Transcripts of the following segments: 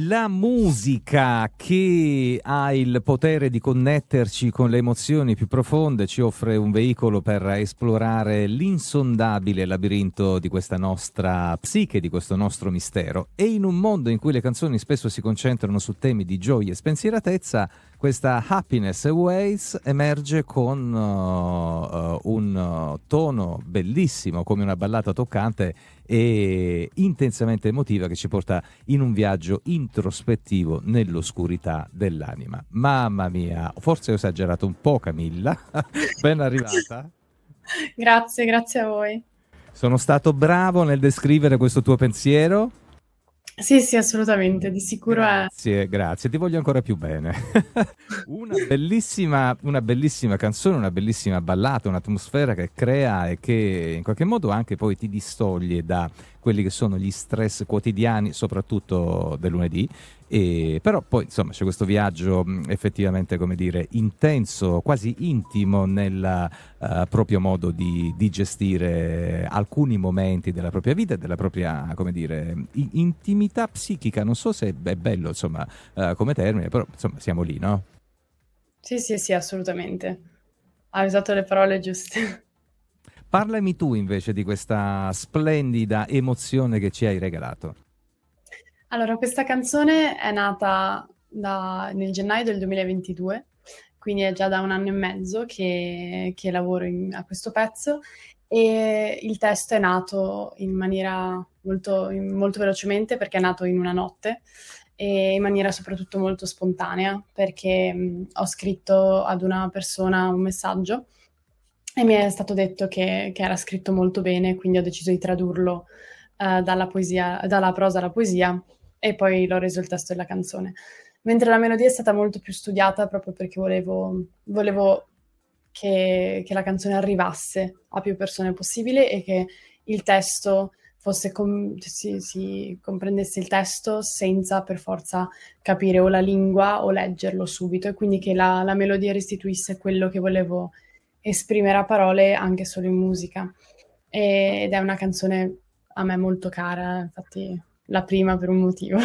La musica che ha il potere di connetterci con le emozioni più profonde ci offre un veicolo per esplorare l'insondabile labirinto di questa nostra psiche, di questo nostro mistero. E in un mondo in cui le canzoni spesso si concentrano su temi di gioia e spensieratezza, questa Happiness Aways emerge con uh, un uh, tono bellissimo, come una ballata toccante e intensamente emotiva che ci porta in un viaggio introspettivo nell'oscurità dell'anima. Mamma mia, forse ho esagerato un po' Camilla, ben arrivata. grazie, grazie a voi. Sono stato bravo nel descrivere questo tuo pensiero? Sì, sì, assolutamente, di sicuro grazie, è. Grazie, ti voglio ancora più bene. una, bellissima, una bellissima canzone, una bellissima ballata, un'atmosfera che crea e che in qualche modo anche poi ti distoglie da quelli che sono gli stress quotidiani, soprattutto del lunedì. E, però poi insomma c'è questo viaggio effettivamente come dire intenso, quasi intimo nel uh, proprio modo di, di, gestire alcuni momenti della propria vita e della propria come dire intimità psichica. Non so se è bello insomma uh, come termine, però insomma siamo lì, no? Sì, sì, sì, assolutamente. Hai usato le parole giuste. Parlami tu invece di questa splendida emozione che ci hai regalato. Allora, questa canzone è nata da, nel gennaio del 2022, quindi è già da un anno e mezzo che, che lavoro in, a questo pezzo e il testo è nato in maniera molto, molto velocemente perché è nato in una notte e in maniera soprattutto molto spontanea perché mh, ho scritto ad una persona un messaggio e mi è stato detto che, che era scritto molto bene, quindi ho deciso di tradurlo uh, dalla, poesia, dalla prosa alla poesia e poi l'ho reso il testo della canzone. Mentre la melodia è stata molto più studiata proprio perché volevo, volevo che, che, la canzone arrivasse a più persone possibile e che il testo fosse com- si, si, comprendesse il testo senza per forza capire o la lingua o leggerlo subito e quindi che la, la melodia restituisse quello che volevo esprimere a parole anche solo in musica. E, ed è una canzone a me molto cara, infatti la prima per un motivo.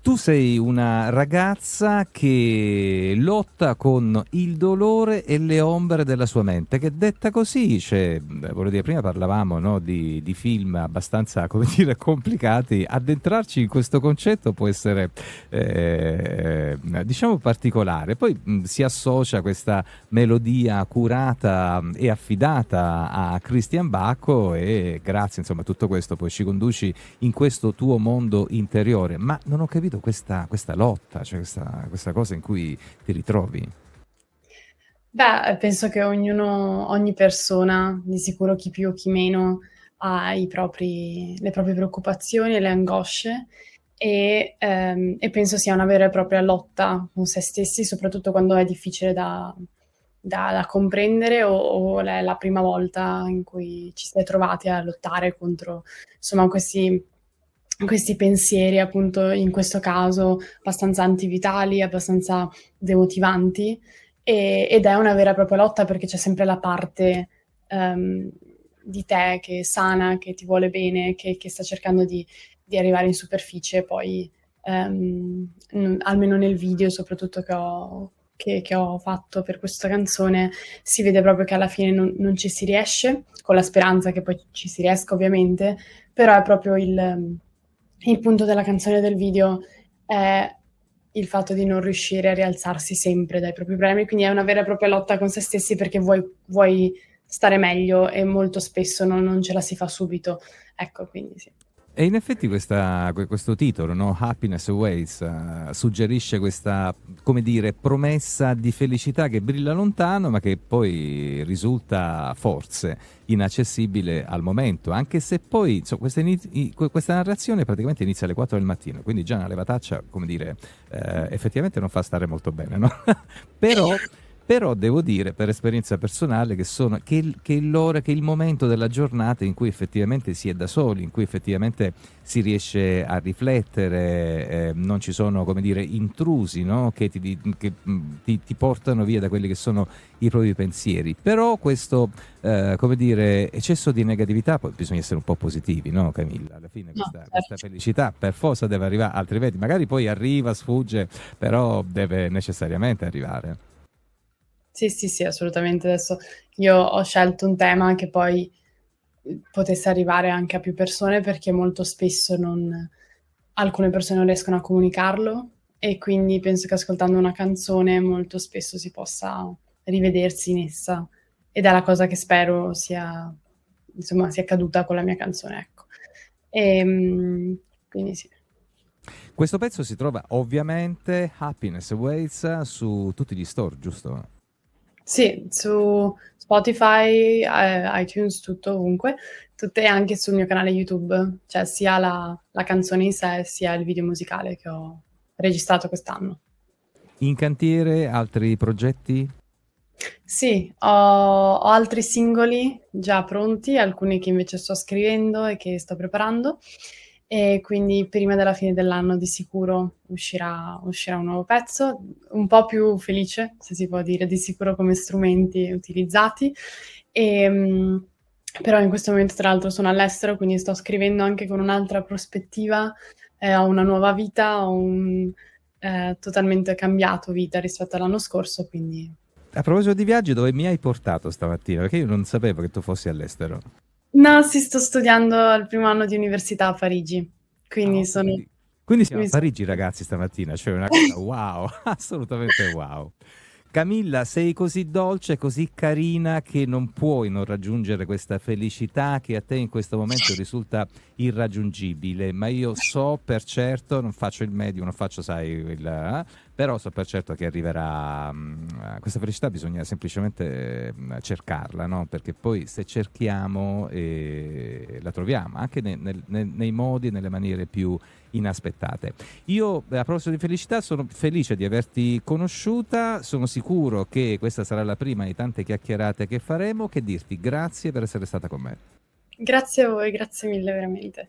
Tu sei una ragazza che lotta con il dolore e le ombre della sua mente, che detta così, cioè, voglio dire, prima parlavamo no, di, di, film abbastanza, come dire, complicati, addentrarci in questo concetto può essere, eh, diciamo, particolare. Poi mh, si associa questa melodia curata e affidata a Christian Bacco e grazie, insomma, a tutto questo poi ci conduci in questo tuo mondo interiore. Ma non ho capito capito questa, questa lotta, cioè questa, questa cosa in cui ti ritrovi? Beh, penso che ognuno, ogni persona, di sicuro chi più o chi meno, ha propri, le proprie preoccupazioni e le angosce e, ehm, e, penso sia una vera e propria lotta con se stessi, soprattutto quando è difficile da, da, da comprendere o, o è la prima volta in cui ci si è trovati a lottare contro insomma, questi questi pensieri, appunto, in questo caso abbastanza antivitali, abbastanza demotivanti, e, ed è una vera e propria lotta perché c'è sempre la parte um, di te che è sana, che ti vuole bene, che, che sta cercando di, di, arrivare in superficie, poi um, almeno nel video soprattutto che ho, che, che, ho fatto per questa canzone si vede proprio che alla fine non, non, ci si riesce, con la speranza che poi ci si riesca ovviamente, però è proprio il, il punto della canzone del video è il fatto di non riuscire a rialzarsi sempre dai propri problemi, quindi è una vera e propria lotta con se stessi perché vuoi, vuoi stare meglio e molto spesso non, non, ce la si fa subito. Ecco, quindi sì. E in effetti questa, questo titolo, no? Happiness Awaits, uh, suggerisce questa, come dire, promessa di felicità che brilla lontano ma che poi risulta forse inaccessibile al momento, anche se poi so, questa, inizi- questa, narrazione praticamente inizia alle 4 del mattino, quindi già una levataccia, come dire, eh, effettivamente non fa stare molto bene, no? Però però devo dire per esperienza personale che, sono, che, che l'ora, che il momento della giornata in cui effettivamente si è da soli, in cui effettivamente si riesce a riflettere, eh, non ci sono come dire intrusi no? che, ti, che ti, ti, portano via da quelli che sono i propri pensieri. Però questo eh, come dire, eccesso di negatività, poi bisogna essere un po' positivi, no Camilla? Alla fine questa, no, certo. questa felicità per forza deve arrivare, altrimenti magari poi arriva, sfugge, però deve necessariamente arrivare. Sì, sì, sì, assolutamente. Adesso io ho scelto un tema che poi potesse arrivare anche a più persone perché molto spesso non, alcune persone non riescono a comunicarlo e quindi penso che ascoltando una canzone molto spesso si possa rivedersi in essa ed è la cosa che spero sia, insomma, sia accaduta con la mia canzone, ecco. E, ehm, quindi sì. Questo pezzo si trova ovviamente Happiness Waits su tutti gli store, giusto? Sì, su Spotify, eh, iTunes, tutto ovunque, tutte anche sul mio canale YouTube, cioè sia la, la canzone in sé sia il video musicale che ho registrato quest'anno. In cantiere altri progetti? Sì, ho, ho, altri singoli già pronti, alcuni che invece sto scrivendo e che sto preparando e quindi prima della fine dell'anno di sicuro uscirà, uscirà, un nuovo pezzo, un po' più felice, se si può dire, di sicuro come strumenti utilizzati. E, ehm, però in questo momento, tra l'altro, sono all'estero, quindi sto scrivendo anche con un'altra prospettiva, eh, ho una nuova vita, ho un eh, totalmente cambiato vita rispetto all'anno scorso, quindi... A proposito di viaggi, dove mi hai portato stamattina? Perché io non sapevo che tu fossi all'estero. No, sì, sto studiando al primo anno di università a Parigi, quindi oh, sono... Quindi, quindi siamo a Parigi ragazzi stamattina, cioè una cosa wow, assolutamente wow. Camilla, sei così dolce, così carina che non puoi non raggiungere questa felicità che a te in questo momento risulta irraggiungibile, ma io so per certo, non faccio il medio, non faccio, sai, il, eh, però so per certo che arriverà mh, mm, questa felicità, bisogna semplicemente mh, mm, cercarla, no? perché poi se cerchiamo eh, la troviamo, anche ne, nel, ne, nei modi e nelle maniere più inaspettate. Io a proposito di felicità sono felice di averti conosciuta, sono sicuro che questa sarà la prima di tante chiacchierate che faremo, che dirti grazie per essere stata con me. Grazie a voi, grazie mille veramente.